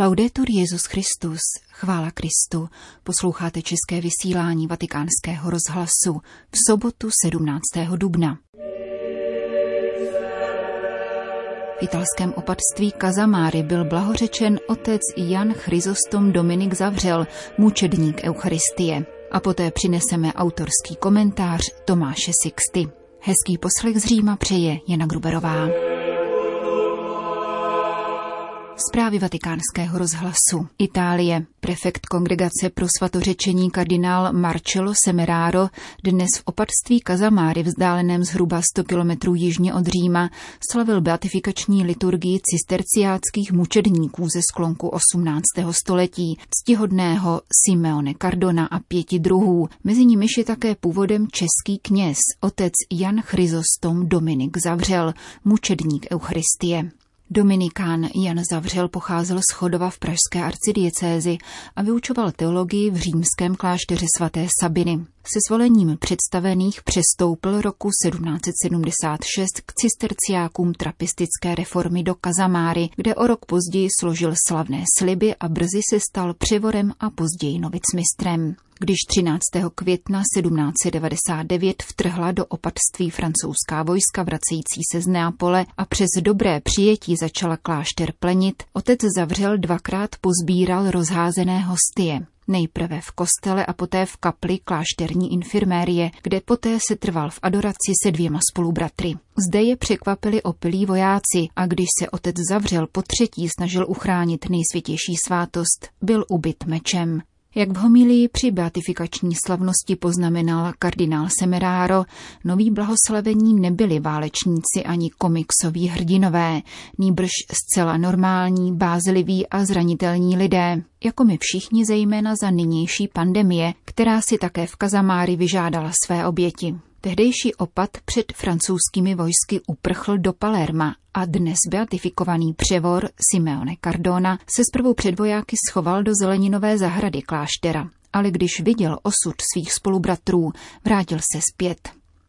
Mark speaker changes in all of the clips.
Speaker 1: Laudetur Jezus Christus, chvála Kristu. Posloucháte české vysílání Vatikánského rozhlasu v sobotu 17. dubna. V italském opatství Kazamáry byl blahořečen otec Jan Chryzostom Dominik Zavřel, mučedník Eucharistie. A poté přineseme autorský komentář Tomáše Sixty. Hezký poslech z Říma přeje Jana Gruberová. Zprávy vatikánského rozhlasu. Itálie. Prefekt kongregace pro svatořečení kardinál Marcello Semeraro dnes v opatství Kazamáry vzdáleném zhruba 100 kilometrů jižně od Říma slavil beatifikační liturgii cisterciáckých mučedníků ze sklonku 18. století, ctihodného Simeone Cardona a pěti druhů. Mezi nimiž je také původem český kněz, otec Jan Chryzostom Dominik Zavřel, mučedník Eucharistie. Dominikán Jan Zavřel pocházel z Chodova v pražské arcidiecézi a vyučoval teologii v římském klášteře svaté Sabiny. Se svolením představených přestoupil roku 1776 k cisterciákům trapistické reformy do Kazamáry, kde o rok později složil slavné sliby a brzy se stal převorem a později novicmistrem. Když 13. května 1799 vtrhla do opatství francouzská vojska vracející se z Neapole a přes dobré přijetí začala klášter plenit, otec zavřel dvakrát pozbíral rozházené hostie. Nejprve v kostele a poté v kapli klášterní infirmérie, kde poté se trval v adoraci se dvěma spolubratry. Zde je překvapili opilí vojáci a když se otec zavřel po třetí snažil uchránit nejsvětější svátost, byl ubyt mečem. Jak v homilii při beatifikační slavnosti poznamenal kardinál Semeraro, noví blahoslavení nebyli válečníci ani komiksoví hrdinové, nýbrž zcela normální, bázliví a zranitelní lidé, jako my všichni zejména za nynější pandemie, která si také v Kazamári vyžádala své oběti. Tehdejší opat před francouzskými vojsky uprchl do Palerma a dnes beatifikovaný převor Simeone Cardona se zprvu před vojáky schoval do zeleninové zahrady kláštera, ale když viděl osud svých spolubratrů, vrátil se zpět.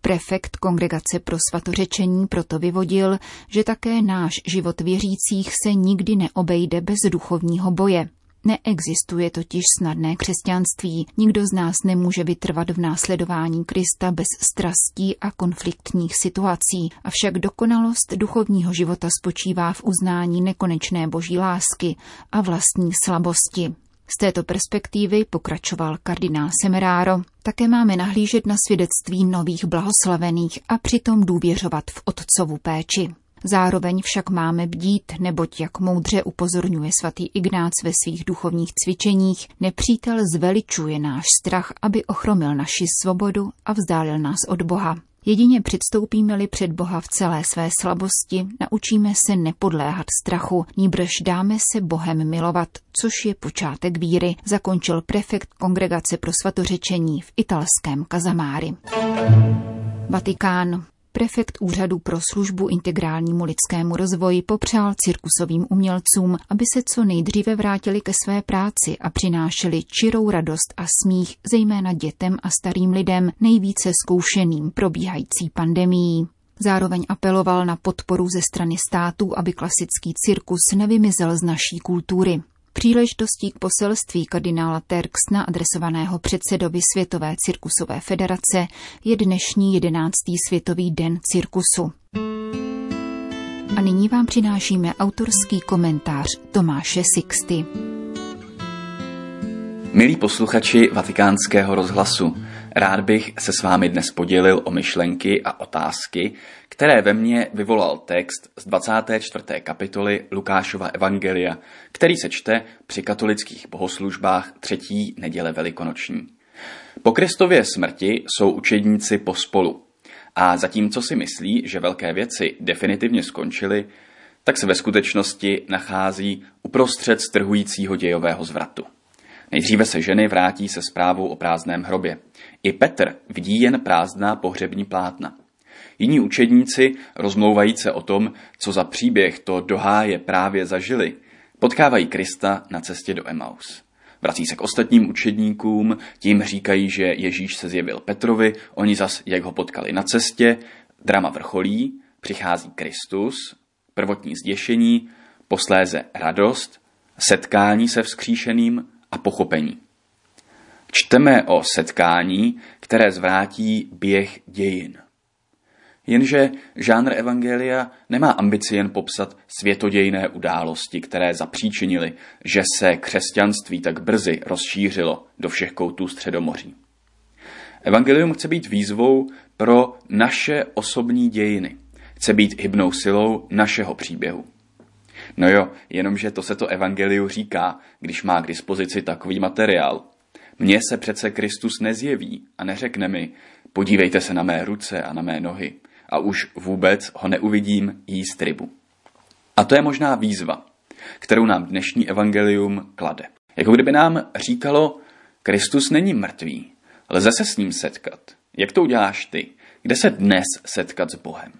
Speaker 1: Prefekt kongregace pro svatořečení proto vyvodil, že také náš život věřících se nikdy neobejde bez duchovního boje. Neexistuje totiž snadné křesťanství. Nikdo z nás nemůže vytrvat v následování Krista bez strastí a konfliktních situací. Avšak dokonalost duchovního života spočívá v uznání nekonečné boží lásky a vlastní slabosti. Z této perspektivy, pokračoval kardinál Semeráro, také máme nahlížet na svědectví nových blahoslavených a přitom důvěřovat v otcovu péči. Zároveň však máme bdít, neboť jak moudře upozorňuje svatý Ignác ve svých duchovních cvičeních, nepřítel zveličuje náš strach, aby ochromil naši svobodu a vzdálil nás od Boha. Jedině předstoupíme-li před Boha v celé své slabosti, naučíme se nepodléhat strachu, níbrž dáme se Bohem milovat, což je počátek víry, zakončil prefekt kongregace pro svatořečení v italském Kazamári. Vatikán. Prefekt Úřadu pro službu integrálnímu lidskému rozvoji popřál cirkusovým umělcům, aby se co nejdříve vrátili ke své práci a přinášeli čirou radost a smích zejména dětem a starým lidem nejvíce zkoušeným probíhající pandemií. Zároveň apeloval na podporu ze strany států, aby klasický cirkus nevymizel z naší kultury. Příležitostí k poselství kardinála Terksna adresovaného předsedovi Světové cirkusové federace je dnešní jedenáctý Světový den cirkusu. A nyní vám přinášíme autorský komentář Tomáše Sixty.
Speaker 2: Milí posluchači vatikánského rozhlasu, rád bych se s vámi dnes podělil o myšlenky a otázky, které ve mně vyvolal text z 24. kapitoly Lukášova Evangelia, který se čte při katolických bohoslužbách třetí neděle velikonoční. Po Kristově smrti jsou učedníci pospolu a zatímco si myslí, že velké věci definitivně skončily, tak se ve skutečnosti nachází uprostřed strhujícího dějového zvratu. Nejdříve se ženy vrátí se zprávou o prázdném hrobě. I Petr vidí jen prázdná pohřební plátna. Jiní učedníci, rozmlouvajíce o tom, co za příběh to doháje právě zažili, potkávají Krista na cestě do Emaus. Vrací se k ostatním učedníkům, tím říkají, že Ježíš se zjevil Petrovi, oni zas, jak ho potkali na cestě, drama vrcholí, přichází Kristus, prvotní zděšení, posléze radost, setkání se vzkříšeným pochopení. Čteme o setkání, které zvrátí běh dějin. Jenže žánr Evangelia nemá ambici jen popsat světodějné události, které zapříčinily, že se křesťanství tak brzy rozšířilo do všech koutů Středomoří. Evangelium chce být výzvou pro naše osobní dějiny. Chce být hybnou silou našeho příběhu. No jo, jenomže to se to evangeliu říká, když má k dispozici takový materiál. Mně se přece Kristus nezjeví a neřekne mi, podívejte se na mé ruce a na mé nohy a už vůbec ho neuvidím jíst rybu. A to je možná výzva, kterou nám dnešní evangelium klade. Jako kdyby nám říkalo, Kristus není mrtvý, lze se s ním setkat. Jak to uděláš ty? Kde se dnes setkat s Bohem?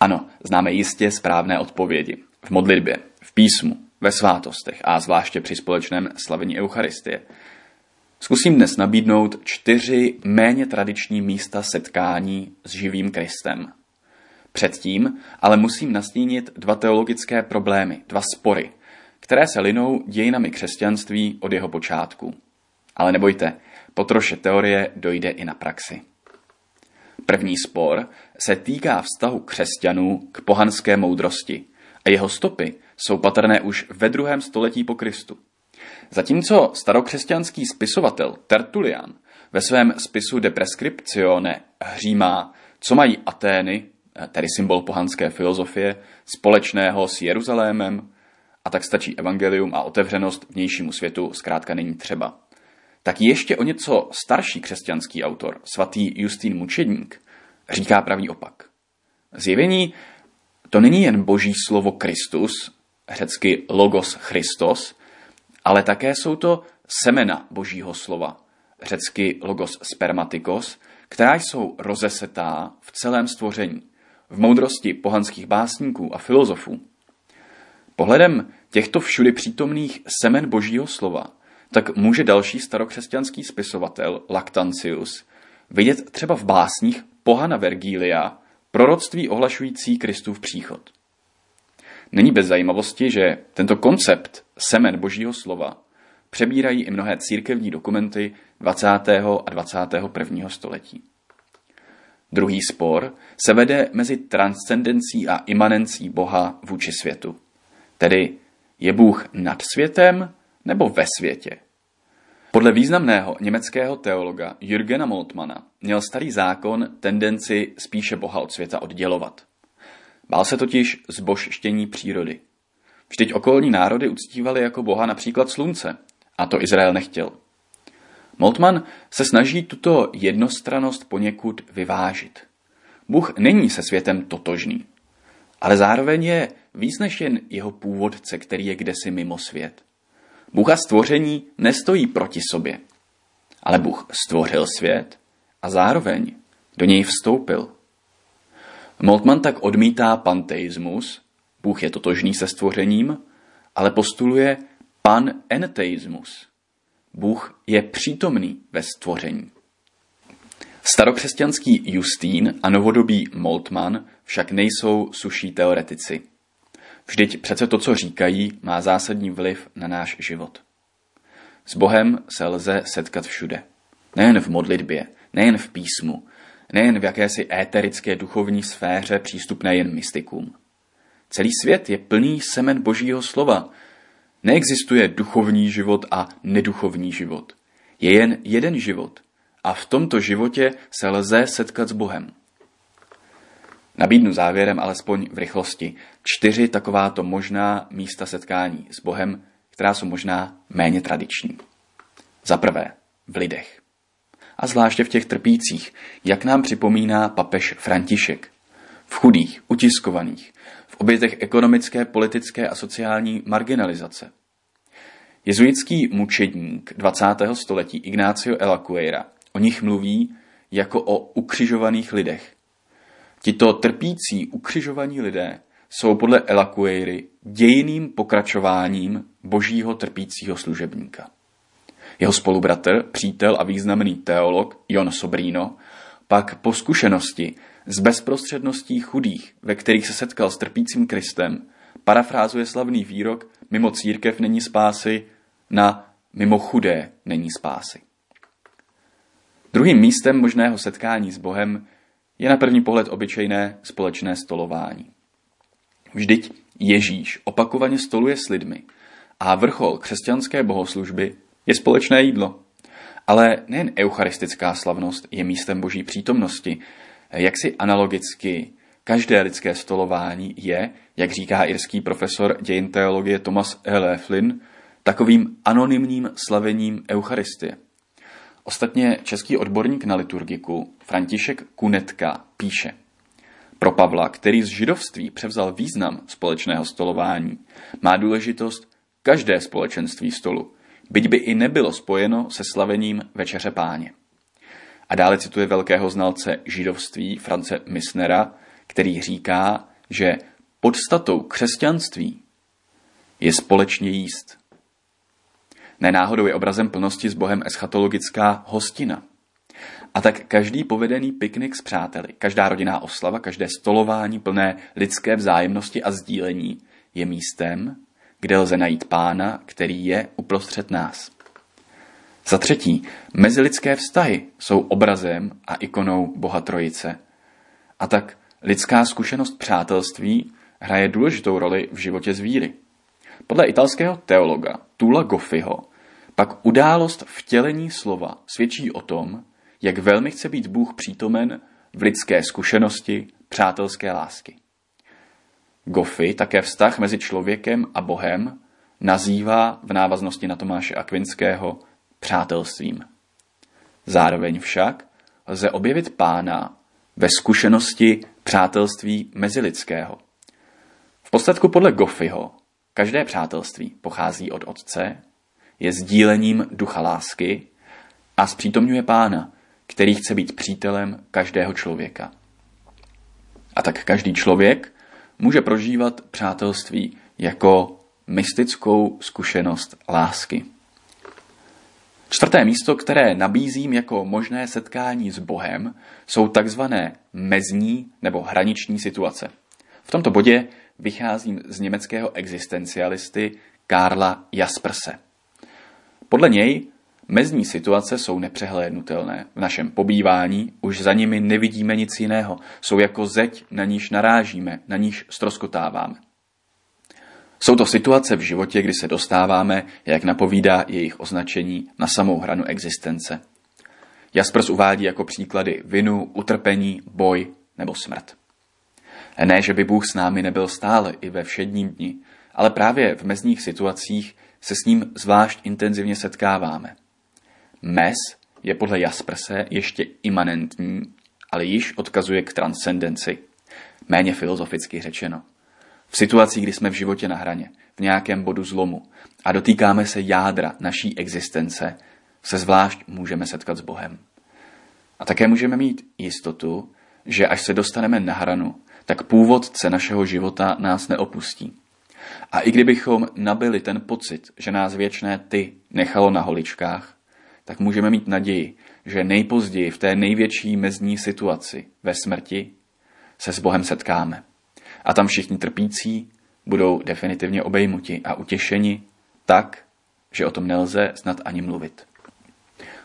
Speaker 2: Ano, známe jistě správné odpovědi. V modlitbě, v písmu, ve svátostech a zvláště při společném slavení Eucharistie. Zkusím dnes nabídnout čtyři méně tradiční místa setkání s živým Kristem. Předtím ale musím nastínit dva teologické problémy, dva spory, které se linou dějinami křesťanství od jeho počátku. Ale nebojte, po troše teorie dojde i na praxi. První spor se týká vztahu křesťanů k pohanské moudrosti jeho stopy jsou patrné už ve druhém století po Kristu. Zatímco starokřesťanský spisovatel Tertulian ve svém spisu De Prescriptione hřímá, co mají Atény, tedy symbol pohanské filozofie, společného s Jeruzalémem, a tak stačí evangelium a otevřenost vnějšímu světu zkrátka není třeba. Tak ještě o něco starší křesťanský autor, svatý Justín Mučedník, říká pravý opak. Zjevení to není jen boží slovo Kristus, řecky logos Christos, ale také jsou to semena božího slova, řecky logos spermatikos, která jsou rozesetá v celém stvoření, v moudrosti pohanských básníků a filozofů. Pohledem těchto všudy přítomných semen božího slova, tak může další starokřesťanský spisovatel Lactantius vidět třeba v básních pohana Vergília proroctví ohlašující Kristův příchod. Není bez zajímavosti, že tento koncept semen božího slova přebírají i mnohé církevní dokumenty 20. a 21. století. Druhý spor se vede mezi transcendencí a imanencí Boha vůči světu. Tedy je Bůh nad světem nebo ve světě? Podle významného německého teologa Jürgena Moltmana měl starý zákon tendenci spíše Boha od světa oddělovat. Bál se totiž zbožštění přírody. Vždyť okolní národy uctívali jako boha například slunce, a to Izrael nechtěl. Moltmann se snaží tuto jednostranost poněkud vyvážit. Bůh není se světem totožný, ale zároveň je víc než jen jeho původce, který je kdesi mimo svět. Bůh a stvoření nestojí proti sobě, ale Bůh stvořil svět a zároveň do něj vstoupil. Moltmann tak odmítá panteismus, Bůh je totožný se stvořením, ale postuluje panenteismus. Bůh je přítomný ve stvoření. Starokřesťanský Justín a novodobý Moltmann však nejsou suší teoretici. Vždyť přece to, co říkají, má zásadní vliv na náš život. S Bohem se lze setkat všude. Nejen v modlitbě, nejen v písmu, nejen v jakési éterické duchovní sféře přístupné jen mystikům. Celý svět je plný semen božího slova. Neexistuje duchovní život a neduchovní život. Je jen jeden život a v tomto životě se lze setkat s Bohem. Nabídnu závěrem alespoň v rychlosti čtyři takováto možná místa setkání s Bohem, která jsou možná méně tradiční. Za prvé, v lidech a zvláště v těch trpících, jak nám připomíná papež František. V chudých, utiskovaných, v obětech ekonomické, politické a sociální marginalizace. Jezuitský mučedník 20. století Ignacio Elacuera o nich mluví jako o ukřižovaných lidech. Tito trpící ukřižovaní lidé jsou podle Elacueiry dějiným pokračováním božího trpícího služebníka. Jeho spolubratr, přítel a významný teolog Jon Sobrino pak po zkušenosti s bezprostředností chudých, ve kterých se setkal s trpícím Kristem, parafrázuje slavný výrok mimo církev není spásy na mimo chudé není spásy. Druhým místem možného setkání s Bohem je na první pohled obyčejné společné stolování. Vždyť Ježíš opakovaně stoluje s lidmi a vrchol křesťanské bohoslužby je společné jídlo. Ale nejen eucharistická slavnost je místem boží přítomnosti, jak si analogicky každé lidské stolování je, jak říká irský profesor dějin teologie Thomas L. Flynn, takovým anonymním slavením Eucharistie. Ostatně český odborník na liturgiku František Kunetka píše Pro Pavla, který z židovství převzal význam společného stolování, má důležitost každé společenství stolu, byť by i nebylo spojeno se slavením Večeře páně. A dále cituje velkého znalce židovství France Misnera, který říká, že podstatou křesťanství je společně jíst. Nenáhodou je obrazem plnosti s Bohem eschatologická hostina. A tak každý povedený piknik s přáteli, každá rodinná oslava, každé stolování plné lidské vzájemnosti a sdílení je místem, kde lze najít pána, který je uprostřed nás. Za třetí, mezilidské vztahy jsou obrazem a ikonou Boha Trojice. A tak lidská zkušenost přátelství hraje důležitou roli v životě zvíry. Podle italského teologa Tula Goffiho pak událost vtělení slova svědčí o tom, jak velmi chce být Bůh přítomen v lidské zkušenosti přátelské lásky. Goffy také vztah mezi člověkem a Bohem nazývá v návaznosti na Tomáše Akvinského přátelstvím. Zároveň však lze objevit pána ve zkušenosti přátelství mezilidského. V podstatku podle Goffyho každé přátelství pochází od otce, je sdílením ducha lásky a zpřítomňuje pána, který chce být přítelem každého člověka. A tak každý člověk může prožívat přátelství jako mystickou zkušenost lásky. Čtvrté místo, které nabízím jako možné setkání s Bohem, jsou takzvané mezní nebo hraniční situace. V tomto bodě vycházím z německého existencialisty Karla Jasperse. Podle něj mezní situace jsou nepřehlédnutelné. V našem pobývání už za nimi nevidíme nic jiného. Jsou jako zeď, na níž narážíme, na níž stroskotáváme. Jsou to situace v životě, kdy se dostáváme, jak napovídá jejich označení, na samou hranu existence. Jaspers uvádí jako příklady vinu, utrpení, boj nebo smrt. Ne, že by Bůh s námi nebyl stále i ve všedním dni, ale právě v mezních situacích se s ním zvlášť intenzivně setkáváme. Mes je podle Jasperse ještě imanentní, ale již odkazuje k transcendenci, méně filozoficky řečeno. V situaci, kdy jsme v životě na hraně, v nějakém bodu zlomu a dotýkáme se jádra naší existence, se zvlášť můžeme setkat s Bohem. A také můžeme mít jistotu, že až se dostaneme na hranu, tak původce našeho života nás neopustí. A i kdybychom nabili ten pocit, že nás věčné ty nechalo na holičkách, tak můžeme mít naději, že nejpozději v té největší mezní situaci ve smrti se s Bohem setkáme. A tam všichni trpící budou definitivně obejmuti a utěšeni tak, že o tom nelze snad ani mluvit.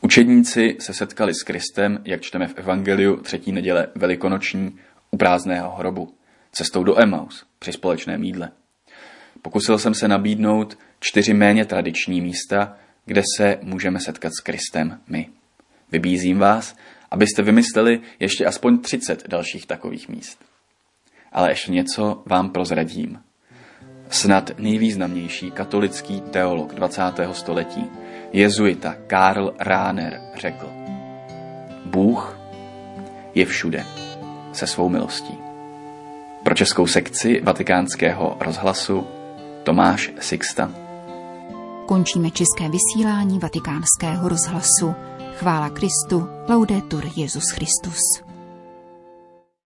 Speaker 2: Učedníci se setkali s Kristem, jak čteme v Evangeliu třetí neděle velikonoční u prázdného hrobu, cestou do Emaus při společném jídle. Pokusil jsem se nabídnout čtyři méně tradiční místa, kde se můžeme setkat s Kristem my. Vybízím vás, abyste vymysleli ještě aspoň 30 dalších takových míst. Ale ještě něco vám prozradím. Snad nejvýznamnější katolický teolog 20. století, jezuita Karl Rahner řekl Bůh je všude se svou milostí. Pro českou sekci vatikánského rozhlasu Tomáš Sixta.
Speaker 1: Končíme české vysílání vatikánského rozhlasu. Chvála Kristu, laudetur Jezus Christus.